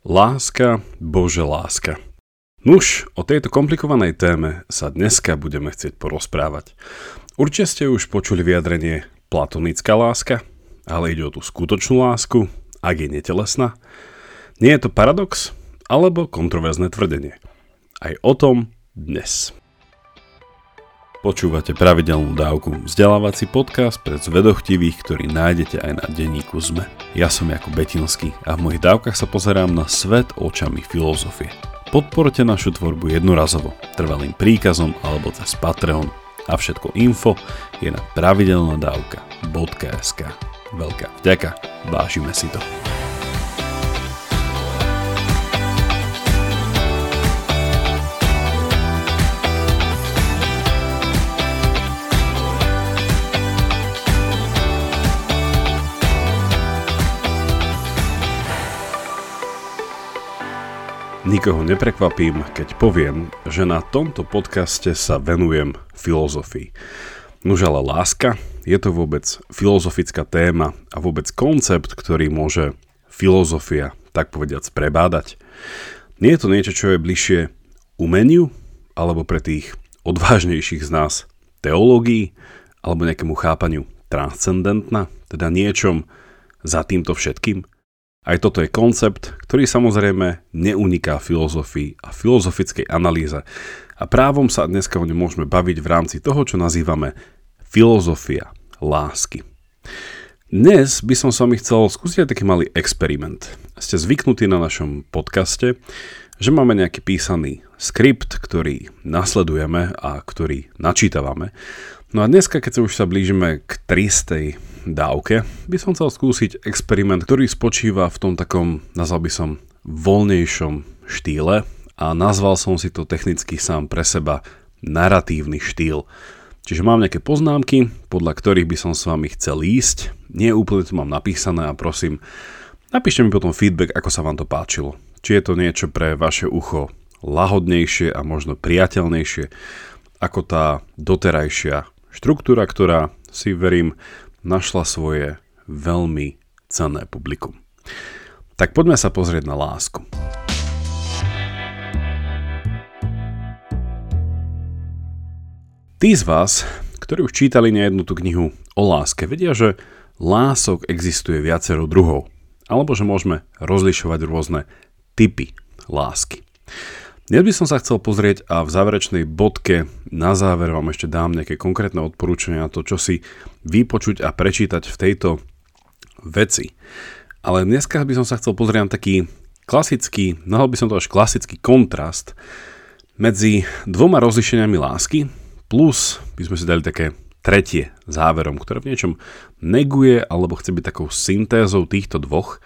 Láska, Bože láska. Nuž, o tejto komplikovanej téme sa dneska budeme chcieť porozprávať. Určite ste už počuli vyjadrenie platonická láska, ale ide o tú skutočnú lásku, ak je netelesná. Nie je to paradox alebo kontroverzné tvrdenie. Aj o tom dnes. Počúvate pravidelnú dávku, vzdelávací podcast pre zvedochtivých, ktorý nájdete aj na denníku ZME. Ja som Jakub Betinský a v mojich dávkach sa pozerám na svet očami filozofie. Podporte našu tvorbu jednorazovo, trvalým príkazom alebo cez Patreon. A všetko info je na pravidelnadavka.sk Veľká vďaka, vážime si to. Nikoho neprekvapím, keď poviem, že na tomto podcaste sa venujem filozofii. Nuž ale láska, je to vôbec filozofická téma a vôbec koncept, ktorý môže filozofia, tak povediac, prebádať. Nie je to niečo, čo je bližšie umeniu, alebo pre tých odvážnejších z nás teológií, alebo nejakému chápaniu transcendentna, teda niečom za týmto všetkým. Aj toto je koncept, ktorý samozrejme neuniká filozofii a filozofickej analýze. A právom sa dneska o ňom môžeme baviť v rámci toho, čo nazývame filozofia lásky. Dnes by som s vami chcel skúsiť taký malý experiment. Ste zvyknutí na našom podcaste, že máme nejaký písaný skript, ktorý nasledujeme a ktorý načítavame. No a dneska, keď sa už sa blížime k 300 dávke, by som chcel skúsiť experiment, ktorý spočíva v tom takom, nazval by som, voľnejšom štýle a nazval som si to technicky sám pre seba naratívny štýl. Čiže mám nejaké poznámky, podľa ktorých by som s vami chcel ísť. Nie úplne to mám napísané a prosím, napíšte mi potom feedback, ako sa vám to páčilo. Či je to niečo pre vaše ucho lahodnejšie a možno priateľnejšie ako tá doterajšia Štruktúra, ktorá si verím našla svoje veľmi cenné publikum. Tak poďme sa pozrieť na lásku. Tí z vás, ktorí už čítali nejednú tú knihu o láske, vedia, že lások existuje viacero druhov, alebo že môžeme rozlišovať rôzne typy lásky. Dnes by som sa chcel pozrieť a v záverečnej bodke na záver vám ešte dám nejaké konkrétne odporúčania na to, čo si vypočuť a prečítať v tejto veci. Ale dneska by som sa chcel pozrieť na taký klasický, nahal by som to až klasický kontrast medzi dvoma rozlišeniami lásky plus by sme si dali také tretie záverom, ktoré v niečom neguje alebo chce byť takou syntézou týchto dvoch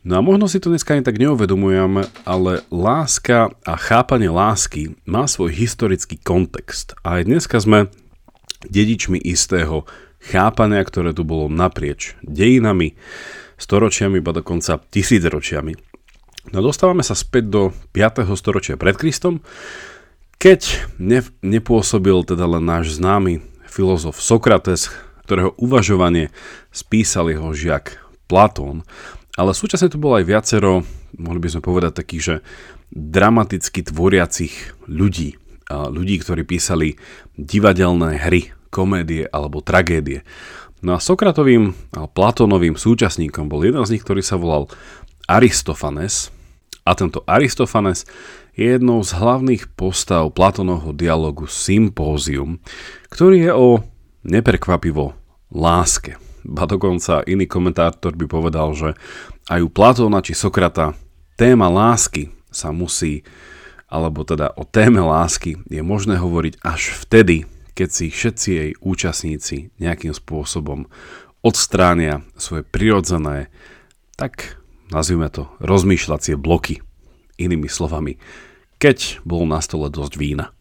No a možno si to dneska ani tak neuvedomujem, ale láska a chápanie lásky má svoj historický kontext. A aj dneska sme dedičmi istého chápania, ktoré tu bolo naprieč dejinami, storočiami, ba dokonca tisícročiami. No dostávame sa späť do 5. storočia pred Kristom, keď ne, nepôsobil teda len náš známy filozof Sokrates, ktorého uvažovanie spísal jeho žiak Platón, ale súčasne tu bolo aj viacero, mohli by sme povedať takých, že dramaticky tvoriacich ľudí. Ľudí, ktorí písali divadelné hry, komédie alebo tragédie. No a Sokratovým a Platónovým súčasníkom bol jeden z nich, ktorý sa volal Aristofanes. A tento Aristofanes je jednou z hlavných postav Platónovho dialogu Sympózium, ktorý je o neprekvapivo láske. Ba dokonca iný komentátor by povedal, že aj u Platóna či Sokrata téma lásky sa musí, alebo teda o téme lásky je možné hovoriť až vtedy, keď si všetci jej účastníci nejakým spôsobom odstránia svoje prirodzené, tak nazvime to rozmýšľacie bloky. Inými slovami, keď bolo na stole dosť vína.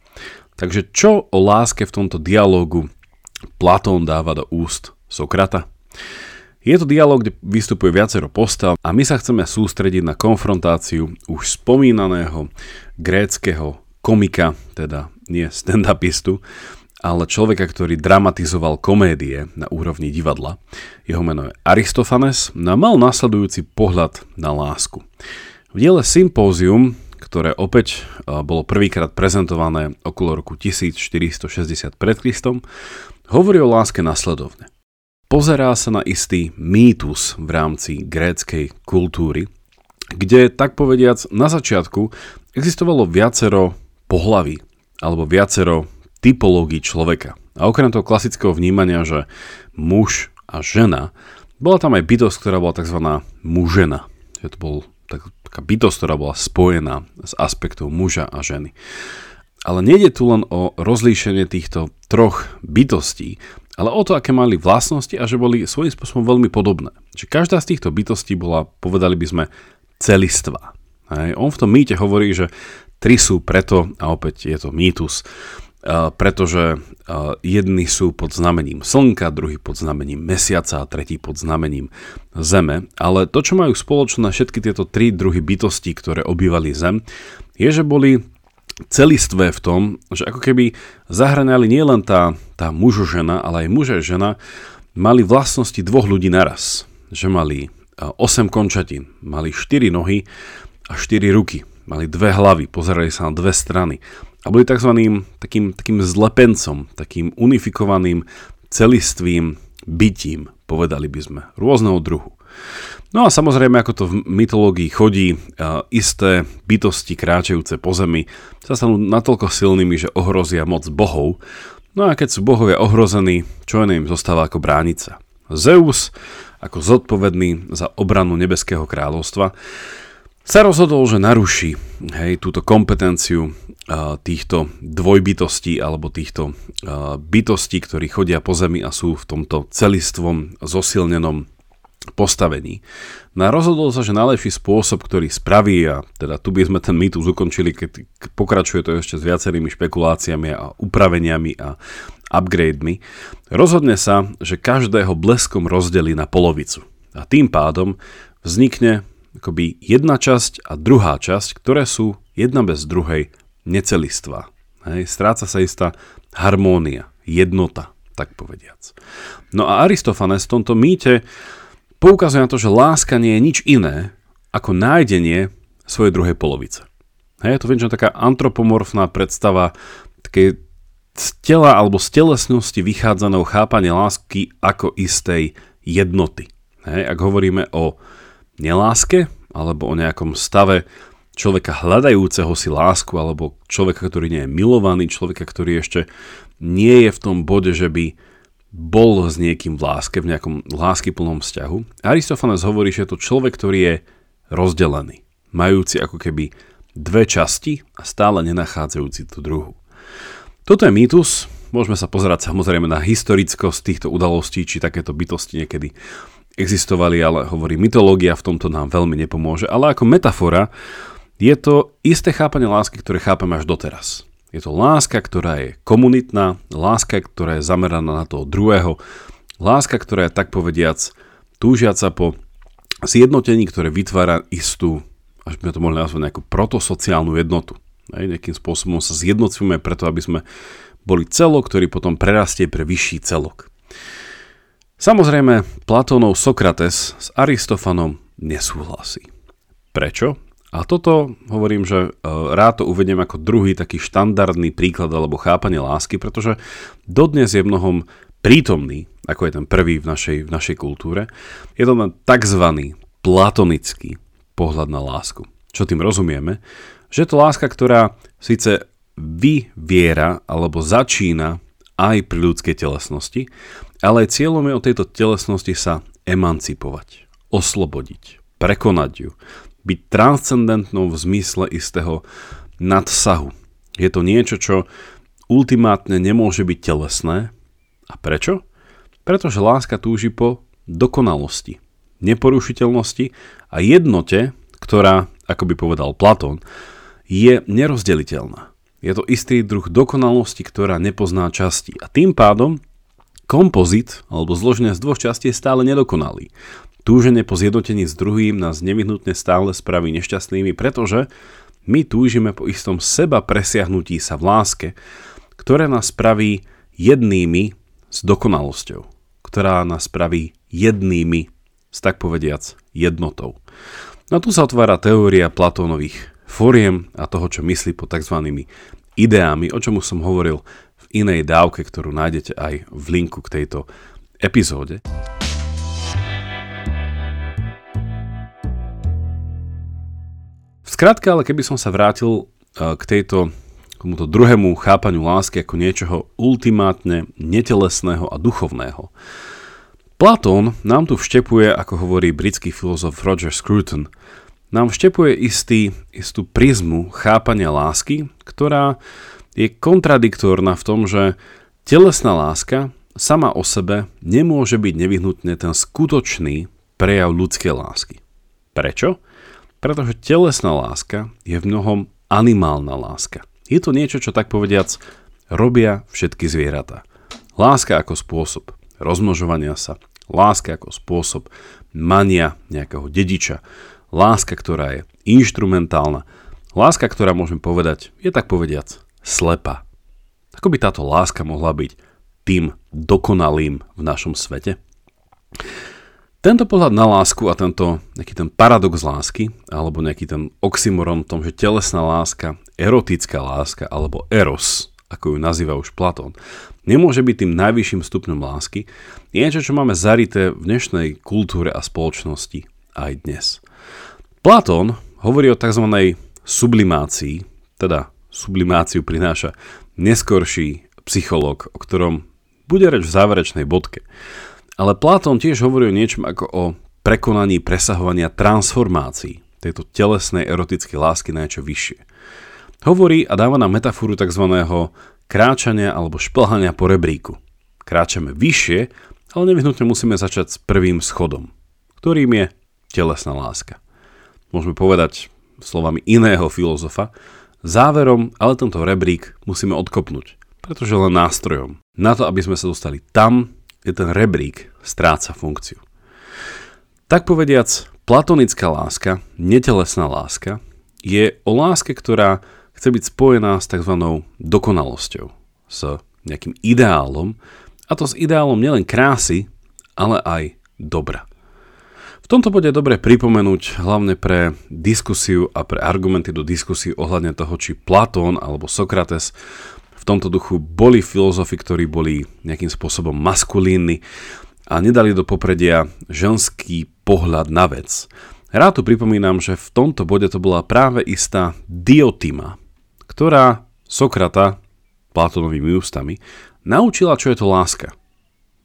Takže čo o láske v tomto dialogu Platón dáva do úst Sokrata. Je to dialog, kde vystupuje viacero postav a my sa chceme sústrediť na konfrontáciu už spomínaného gréckého komika, teda nie stand-upistu, ale človeka, ktorý dramatizoval komédie na úrovni divadla. Jeho meno je Aristofanes a mal nasledujúci pohľad na lásku. V diele Sympózium, ktoré opäť bolo prvýkrát prezentované okolo roku 1460 pred Kristom, hovorí o láske nasledovne. Pozerá sa na istý mýtus v rámci gréckej kultúry, kde, tak povediac, na začiatku existovalo viacero pohlaví alebo viacero typológií človeka. A okrem toho klasického vnímania, že muž a žena, bola tam aj bytosť, ktorá bola tzv. mužena. Že to bol tak, taká bytosť, ktorá bola spojená s aspektom muža a ženy. Ale nejde tu len o rozlíšenie týchto troch bytostí, ale o to, aké mali vlastnosti a že boli svojím spôsobom veľmi podobné. Že každá z týchto bytostí bola, povedali by sme, celistvá. Hej. On v tom mýte hovorí, že tri sú preto, a opäť je to mýtus, pretože jedni sú pod znamením Slnka, druhý pod znamením Mesiaca a tretí pod znamením Zeme. Ale to, čo majú spoločné všetky tieto tri druhy bytostí, ktoré obývali Zem, je, že boli celistvé v tom, že ako keby zahraniali nielen tá, tá mužo-žena, ale aj muže žena mali vlastnosti dvoch ľudí naraz. Že mali 8 končatín, mali 4 nohy a 4 ruky, mali dve hlavy, pozerali sa na dve strany a boli tzv. takým, takým zlepencom, takým unifikovaným celistvým bytím, povedali by sme, rôzneho druhu. No a samozrejme, ako to v mytológii chodí, isté bytosti kráčajúce po zemi sa stanú natoľko silnými, že ohrozia moc bohov. No a keď sú bohovia ohrození, čo im zostáva ako bránica? Zeus, ako zodpovedný za obranu Nebeského kráľovstva, sa rozhodol, že naruší hej, túto kompetenciu uh, týchto dvojbytostí alebo týchto uh, bytostí, ktorí chodia po zemi a sú v tomto celistvom zosilnenom postavení. No rozhodol sa, že najlepší spôsob, ktorý spraví, a teda tu by sme ten mýtus ukončili, keď pokračuje to ešte s viacerými špekuláciami a upraveniami a upgrademi, rozhodne sa, že každého bleskom rozdelí na polovicu. A tým pádom vznikne akoby jedna časť a druhá časť, ktoré sú jedna bez druhej necelistva. Hej, stráca sa istá harmónia, jednota, tak povediac. No a Aristofanes v tomto mýte poukazuje na to, že láska nie je nič iné ako nájdenie svojej druhej polovice. Hej, to väčšinou taká antropomorfná predstava také z tela alebo z telesnosti vychádzaného chápania lásky ako istej jednoty. Hej, ak hovoríme o neláske alebo o nejakom stave človeka hľadajúceho si lásku alebo človeka, ktorý nie je milovaný, človeka, ktorý ešte nie je v tom bode, že by bol s niekým v láske, v nejakom láskyplnom vzťahu. Aristofanes hovorí, že je to človek, ktorý je rozdelený, majúci ako keby dve časti a stále nenachádzajúci tú druhu. Toto je mýtus, môžeme sa pozerať samozrejme na historickosť týchto udalostí, či takéto bytosti niekedy existovali, ale hovorí, mytológia v tomto nám veľmi nepomôže, ale ako metafora je to isté chápanie lásky, ktoré chápeme až doteraz. Je to láska, ktorá je komunitná, láska, ktorá je zameraná na toho druhého, láska, ktorá je tak povediac túžiaca po zjednotení, ktoré vytvára istú, až by to mohli nazvať nejakú protosociálnu jednotu. Aj, nejakým spôsobom sa zjednocujeme preto, aby sme boli celok, ktorý potom prerastie pre vyšší celok. Samozrejme, Platónov Sokrates s Aristofanom nesúhlasí. Prečo? A toto hovorím, že e, rád to uvediem ako druhý taký štandardný príklad alebo chápanie lásky, pretože dodnes je mnohom prítomný, ako je ten prvý v našej, v našej kultúre, je to len tzv. platonický pohľad na lásku. Čo tým rozumieme? Že je to láska, ktorá síce vyviera alebo začína aj pri ľudskej telesnosti, ale cieľom je od tejto telesnosti sa emancipovať, oslobodiť, prekonať ju, byť transcendentnou v zmysle istého nadsahu. Je to niečo, čo ultimátne nemôže byť telesné. A prečo? Pretože láska túži po dokonalosti, neporušiteľnosti a jednote, ktorá, ako by povedal Platón, je nerozdeliteľná. Je to istý druh dokonalosti, ktorá nepozná časti. A tým pádom kompozit, alebo zloženie z dvoch častí je stále nedokonalý. Túženie po zjednotení s druhým nás nevyhnutne stále spraví nešťastnými, pretože my túžime po istom seba presiahnutí sa v láske, ktoré nás spraví jednými s dokonalosťou, ktorá nás spraví jednými s tak povediac jednotou. No tu sa otvára teória Platónových foriem a toho, čo myslí pod tzv. ideami, o čom som hovoril v inej dávke, ktorú nájdete aj v linku k tejto epizóde. V skratke, ale keby som sa vrátil e, k tejto k tomuto druhému chápaniu lásky ako niečoho ultimátne netelesného a duchovného. Platón nám tu vštepuje, ako hovorí britský filozof Roger Scruton, nám vštepuje istý, istú prizmu chápania lásky, ktorá je kontradiktorná v tom, že telesná láska sama o sebe nemôže byť nevyhnutne ten skutočný prejav ľudskej lásky. Prečo? Pretože telesná láska je v mnohom animálna láska. Je to niečo, čo tak povediac robia všetky zvieratá. Láska ako spôsob rozmnožovania sa, láska ako spôsob mania nejakého dediča, láska, ktorá je inštrumentálna, láska, ktorá môžeme povedať, je tak povediac slepa. Ako by táto láska mohla byť tým dokonalým v našom svete? Tento pohľad na lásku a tento nejaký ten paradox lásky, alebo nejaký ten oxymoron v tom, že telesná láska, erotická láska, alebo eros, ako ju nazýva už Platón, nemôže byť tým najvyšším stupňom lásky, je niečo, čo máme zarité v dnešnej kultúre a spoločnosti aj dnes. Platón hovorí o tzv. sublimácii, teda sublimáciu prináša neskorší psychológ, o ktorom bude reč v záverečnej bodke. Ale Platón tiež hovorí o niečom ako o prekonaní presahovania transformácií tejto telesnej erotickej lásky na niečo vyššie. Hovorí a dáva nám metaforu tzv. kráčania alebo šplhania po rebríku. Kráčame vyššie, ale nevyhnutne musíme začať s prvým schodom, ktorým je telesná láska. Môžeme povedať slovami iného filozofa, záverom ale tento rebrík musíme odkopnúť, pretože len nástrojom. Na to, aby sme sa dostali tam, je ten rebrík stráca funkciu. Tak povediac, platonická láska, netelesná láska, je o láske, ktorá chce byť spojená s tzv. dokonalosťou, s nejakým ideálom, a to s ideálom nielen krásy, ale aj dobra. V tomto bode je dobre pripomenúť hlavne pre diskusiu a pre argumenty do diskusie ohľadne toho, či Platón alebo Sokrates v tomto duchu boli filozofi, ktorí boli nejakým spôsobom maskulínni a nedali do popredia ženský pohľad na vec. Rád tu pripomínam, že v tomto bode to bola práve istá diotima, ktorá Sokrata Platónovými ústami naučila, čo je to láska.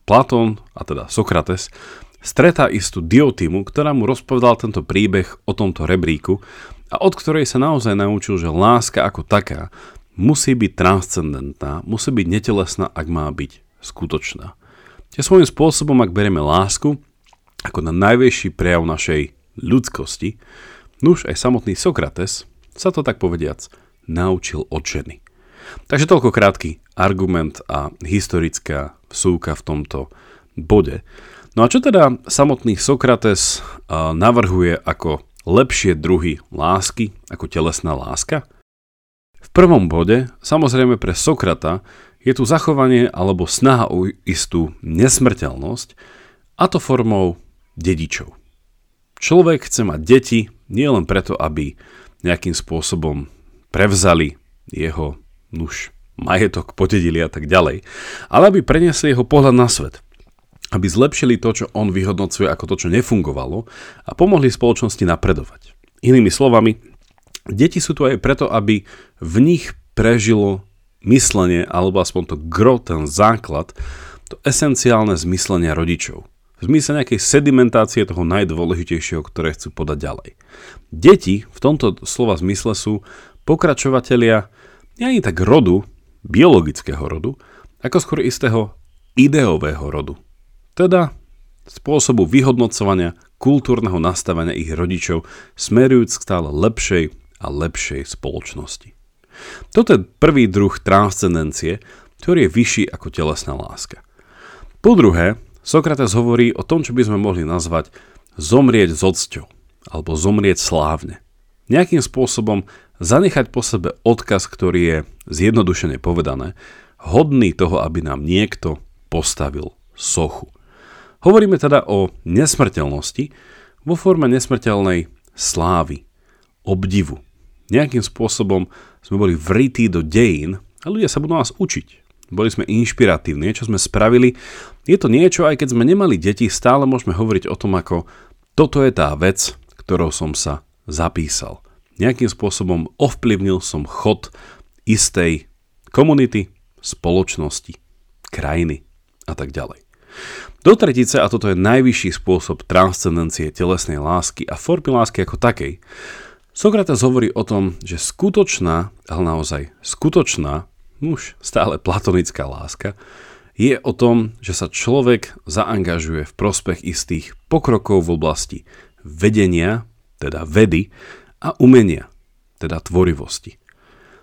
Platón, a teda Sokrates, stretá istú diotimu, ktorá mu rozpovedal tento príbeh o tomto rebríku a od ktorej sa naozaj naučil, že láska ako taká musí byť transcendentná, musí byť netelesná, ak má byť skutočná. Čiže svojím spôsobom, ak berieme lásku ako na najväčší prejav našej ľudskosti, nuž aj samotný Sokrates sa to tak povediac naučil od ženy. Takže toľko krátky argument a historická vsúka v tomto bode. No a čo teda samotný Sokrates navrhuje ako lepšie druhy lásky, ako telesná láska? Prvom bode, samozrejme pre Sokrata, je tu zachovanie alebo snaha o istú nesmrteľnosť, a to formou dedičov. Človek chce mať deti nielen preto, aby nejakým spôsobom prevzali jeho nuž, majetok, potedili a tak ďalej, ale aby preniesli jeho pohľad na svet. Aby zlepšili to, čo on vyhodnocuje ako to, čo nefungovalo a pomohli spoločnosti napredovať. Inými slovami, Deti sú tu aj preto, aby v nich prežilo myslenie, alebo aspoň to gro, ten základ, to esenciálne zmyslenia rodičov. V zmysle nejakej sedimentácie toho najdôležitejšieho, ktoré chcú podať ďalej. Deti v tomto slova zmysle sú pokračovatelia nie ani tak rodu, biologického rodu, ako skôr istého ideového rodu. Teda spôsobu vyhodnocovania kultúrneho nastavenia ich rodičov smerujúc k stále lepšej a lepšej spoločnosti. Toto je prvý druh transcendencie, ktorý je vyšší ako telesná láska. Po druhé, Sokrates hovorí o tom, čo by sme mohli nazvať zomrieť s odsťou, alebo zomrieť slávne. Nejakým spôsobom zanechať po sebe odkaz, ktorý je zjednodušene povedané, hodný toho, aby nám niekto postavil sochu. Hovoríme teda o nesmrteľnosti vo forme nesmrteľnej slávy, obdivu. Nejakým spôsobom sme boli vrití do dejín a ľudia sa budú nás učiť. Boli sme inšpiratívni, niečo sme spravili. Je to niečo, aj keď sme nemali deti, stále môžeme hovoriť o tom, ako toto je tá vec, ktorou som sa zapísal. Nejakým spôsobom ovplyvnil som chod istej komunity, spoločnosti, krajiny a tak ďalej. Do tretice, a toto je najvyšší spôsob transcendencie telesnej lásky a formy lásky ako takej, Sokrates hovorí o tom, že skutočná, ale naozaj skutočná, už stále platonická láska, je o tom, že sa človek zaangažuje v prospech istých pokrokov v oblasti vedenia, teda vedy, a umenia, teda tvorivosti.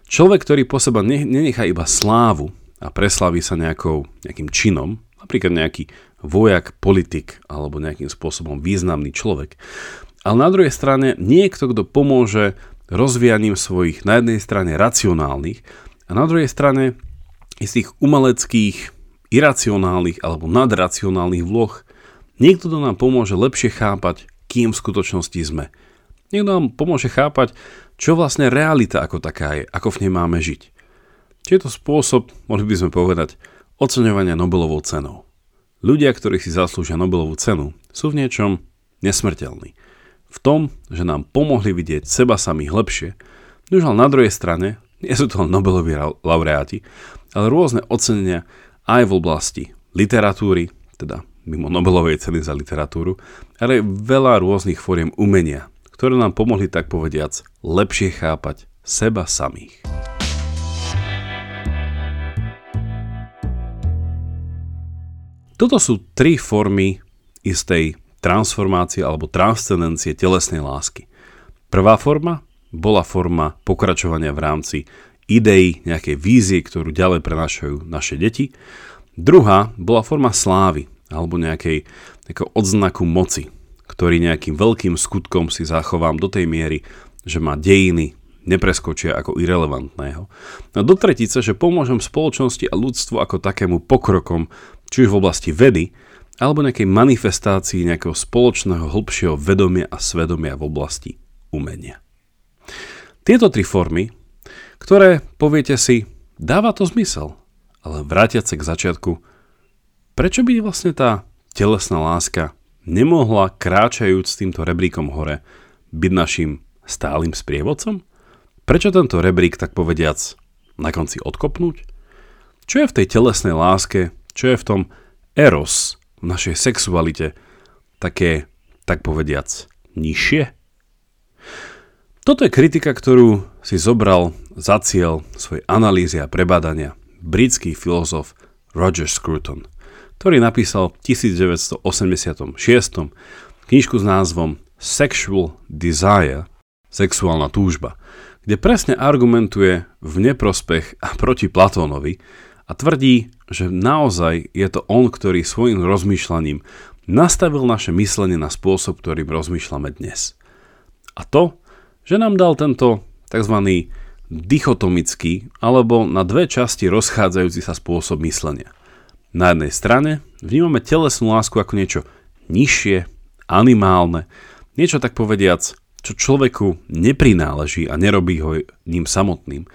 Človek, ktorý po seba nenechá iba slávu a preslaví sa nejakou, nejakým činom, napríklad nejaký vojak, politik alebo nejakým spôsobom významný človek, ale na druhej strane niekto, kto pomôže rozvíjaním svojich na jednej strane racionálnych a na druhej strane istých umeleckých, iracionálnych alebo nadracionálnych vloh. Niekto, kto nám pomôže lepšie chápať, kým v skutočnosti sme. Niekto nám pomôže chápať, čo vlastne realita ako taká je, ako v nej máme žiť. Či je to spôsob, mohli by sme povedať, oceňovania Nobelovou cenou. Ľudia, ktorí si zaslúžia Nobelovú cenu, sú v niečom nesmrteľní. V tom, že nám pomohli vidieť seba samých lepšie, už ale na druhej strane nie sú to Nobeloví laureáti, ale rôzne ocenenia aj v oblasti literatúry, teda mimo Nobelovej ceny za literatúru, ale veľa rôznych fóriem umenia, ktoré nám pomohli tak povediac lepšie chápať seba samých. Toto sú tri formy istej transformácie alebo transcendencie telesnej lásky. Prvá forma bola forma pokračovania v rámci idei, nejakej vízie, ktorú ďalej prenášajú naše deti. Druhá bola forma slávy alebo nejakej, odznaku moci, ktorý nejakým veľkým skutkom si zachovám do tej miery, že má dejiny nepreskočia ako irrelevantného. A do tretice, že pomôžem spoločnosti a ľudstvu ako takému pokrokom, či už v oblasti vedy, alebo nejakej manifestácii nejakého spoločného hĺbšieho vedomia a svedomia v oblasti umenia. Tieto tri formy, ktoré poviete si, dáva to zmysel, ale vrátiať sa k začiatku, prečo by vlastne tá telesná láska nemohla kráčajúc týmto rebríkom hore byť našim stálym sprievodcom? Prečo tento rebrík, tak povediac, na konci odkopnúť? Čo je v tej telesnej láske, čo je v tom eros, v našej sexualite, také, tak povediac, nižšie? Toto je kritika, ktorú si zobral za cieľ svojej analýzy a prebádania britský filozof Roger Scruton – ktorý napísal v 1986 knižku s názvom Sexual Desire, sexuálna túžba, kde presne argumentuje v neprospech a proti Platónovi a tvrdí, že naozaj je to on, ktorý svojim rozmýšľaním nastavil naše myslenie na spôsob, ktorým rozmýšľame dnes. A to, že nám dal tento tzv. dichotomický alebo na dve časti rozchádzajúci sa spôsob myslenia – na jednej strane vnímame telesnú lásku ako niečo nižšie, animálne, niečo tak povediac, čo človeku neprináleží a nerobí ho ním samotným.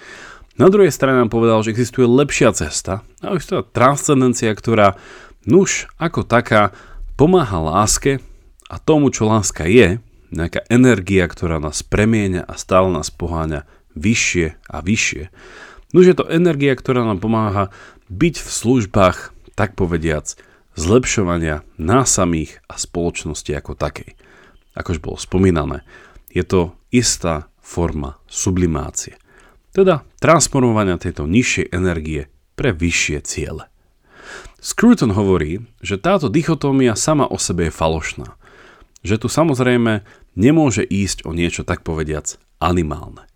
Na druhej strane nám povedal, že existuje lepšia cesta a existuje transcendencia, ktorá nuž ako taká pomáha láske a tomu, čo láska je, nejaká energia, ktorá nás premieňa a stále nás poháňa vyššie a vyššie. Nuž je to energia, ktorá nám pomáha byť v službách tak povediac, zlepšovania nás samých a spoločnosti ako takej. Ako už bolo spomínané, je to istá forma sublimácie, teda transformovania tejto nižšej energie pre vyššie ciele. Scruton hovorí, že táto dichotómia sama o sebe je falošná, že tu samozrejme nemôže ísť o niečo tak povediac animálne.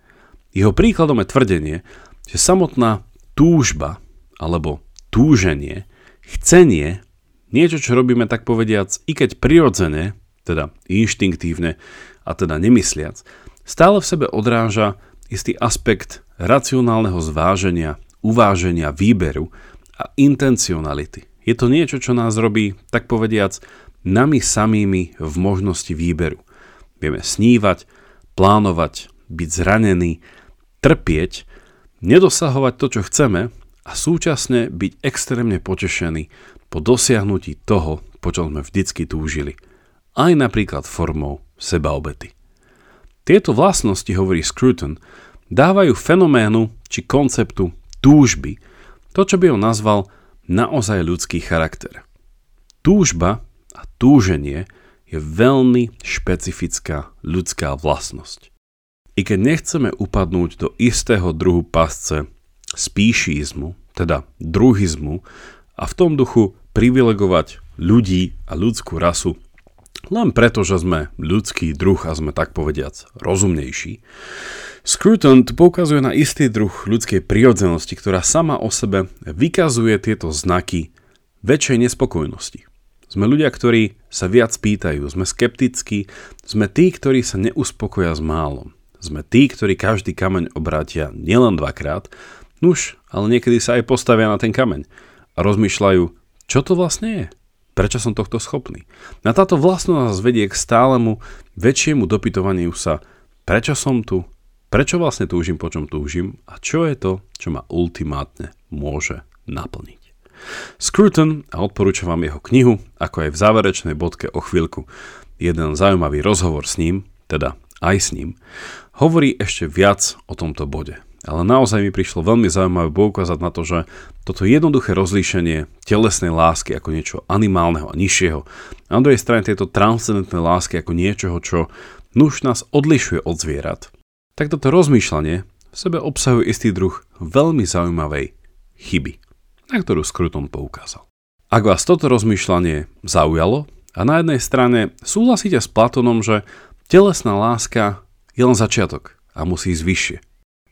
Jeho príkladom je tvrdenie, že samotná túžba alebo túženie Chcenie, niečo, čo robíme tak povediac, i keď prirodzene, teda inštinktívne a teda nemysliac, stále v sebe odráža istý aspekt racionálneho zváženia, uváženia, výberu a intencionality. Je to niečo, čo nás robí, tak povediac, nami samými v možnosti výberu. Vieme snívať, plánovať, byť zranený, trpieť, nedosahovať to, čo chceme a súčasne byť extrémne potešený po dosiahnutí toho, po čom sme vždycky túžili. Aj napríklad formou sebaobety. Tieto vlastnosti, hovorí Scruton, dávajú fenoménu či konceptu túžby to, čo by on nazval naozaj ľudský charakter. Túžba a túženie je veľmi špecifická ľudská vlastnosť. I keď nechceme upadnúť do istého druhu pasce spíšizmu, teda druhizmu, a v tom duchu privilegovať ľudí a ľudskú rasu len preto, že sme ľudský druh a sme tak povediac rozumnejší. Scruton tu poukazuje na istý druh ľudskej prirodzenosti, ktorá sama o sebe vykazuje tieto znaky väčšej nespokojnosti. Sme ľudia, ktorí sa viac pýtajú, sme skeptickí, sme tí, ktorí sa neuspokoja s málom. Sme tí, ktorí každý kameň obrátia nielen dvakrát, nuž, ale niekedy sa aj postavia na ten kameň a rozmýšľajú, čo to vlastne je? Prečo som tohto schopný? Na táto vlastnosť nás vedie k stálemu, väčšiemu dopytovaniu sa, prečo som tu, prečo vlastne túžim, po čom túžim a čo je to, čo ma ultimátne môže naplniť. Scruton a odporúčam vám jeho knihu, ako aj v záverečnej bodke o chvíľku. Jeden zaujímavý rozhovor s ním, teda aj s ním, hovorí ešte viac o tomto bode. Ale naozaj mi prišlo veľmi zaujímavé poukázať na to, že toto jednoduché rozlíšenie telesnej lásky ako niečo animálneho a nižšieho a na druhej strane tieto transcendentné lásky ako niečoho, čo nuž nás odlišuje od zvierat, tak toto rozmýšľanie v sebe obsahuje istý druh veľmi zaujímavej chyby na ktorú Skruton poukázal. Ak vás toto rozmýšľanie zaujalo a na jednej strane súhlasíte s Platonom, že telesná láska je len začiatok a musí ísť vyššie.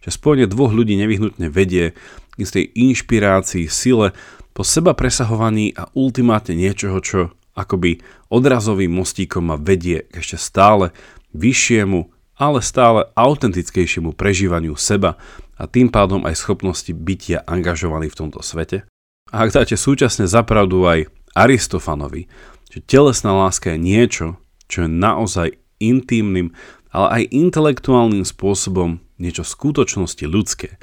Že spojenie dvoch ľudí nevyhnutne vedie k istej inšpirácii, sile, po seba presahovaní a ultimátne niečoho, čo akoby odrazovým mostíkom ma vedie k ešte stále vyššiemu, ale stále autentickejšiemu prežívaniu seba a tým pádom aj schopnosti bytia angažovaný v tomto svete. A ak dáte súčasne zapravdu aj Aristofanovi, že telesná láska je niečo, čo je naozaj intímnym, ale aj intelektuálnym spôsobom niečo v skutočnosti ľudské,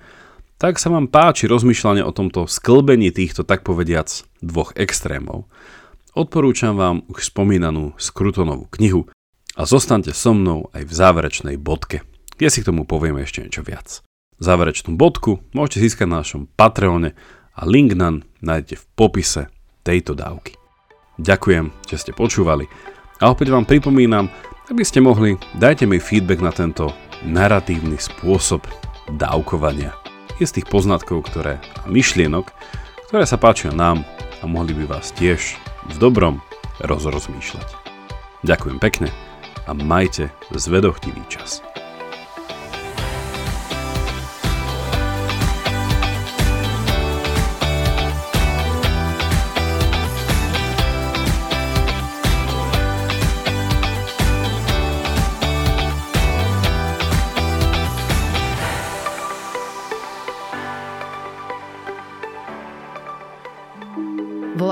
tak sa vám páči rozmýšľanie o tomto sklbení týchto tak povediac dvoch extrémov. Odporúčam vám už spomínanú Skrutonovú knihu a zostaňte so mnou aj v záverečnej bodke, kde si k tomu povieme ešte niečo viac. Záverečnú bodku môžete získať na našom Patreone a link naň nájdete v popise tejto dávky. Ďakujem, že ste počúvali a opäť vám pripomínam, aby ste mohli, dajte mi feedback na tento narratívny spôsob dávkovania. Je z tých poznatkov ktoré, a myšlienok, ktoré sa páčia nám a mohli by vás tiež v dobrom rozrozmýšľať. Ďakujem pekne a majte zvedochtivý čas.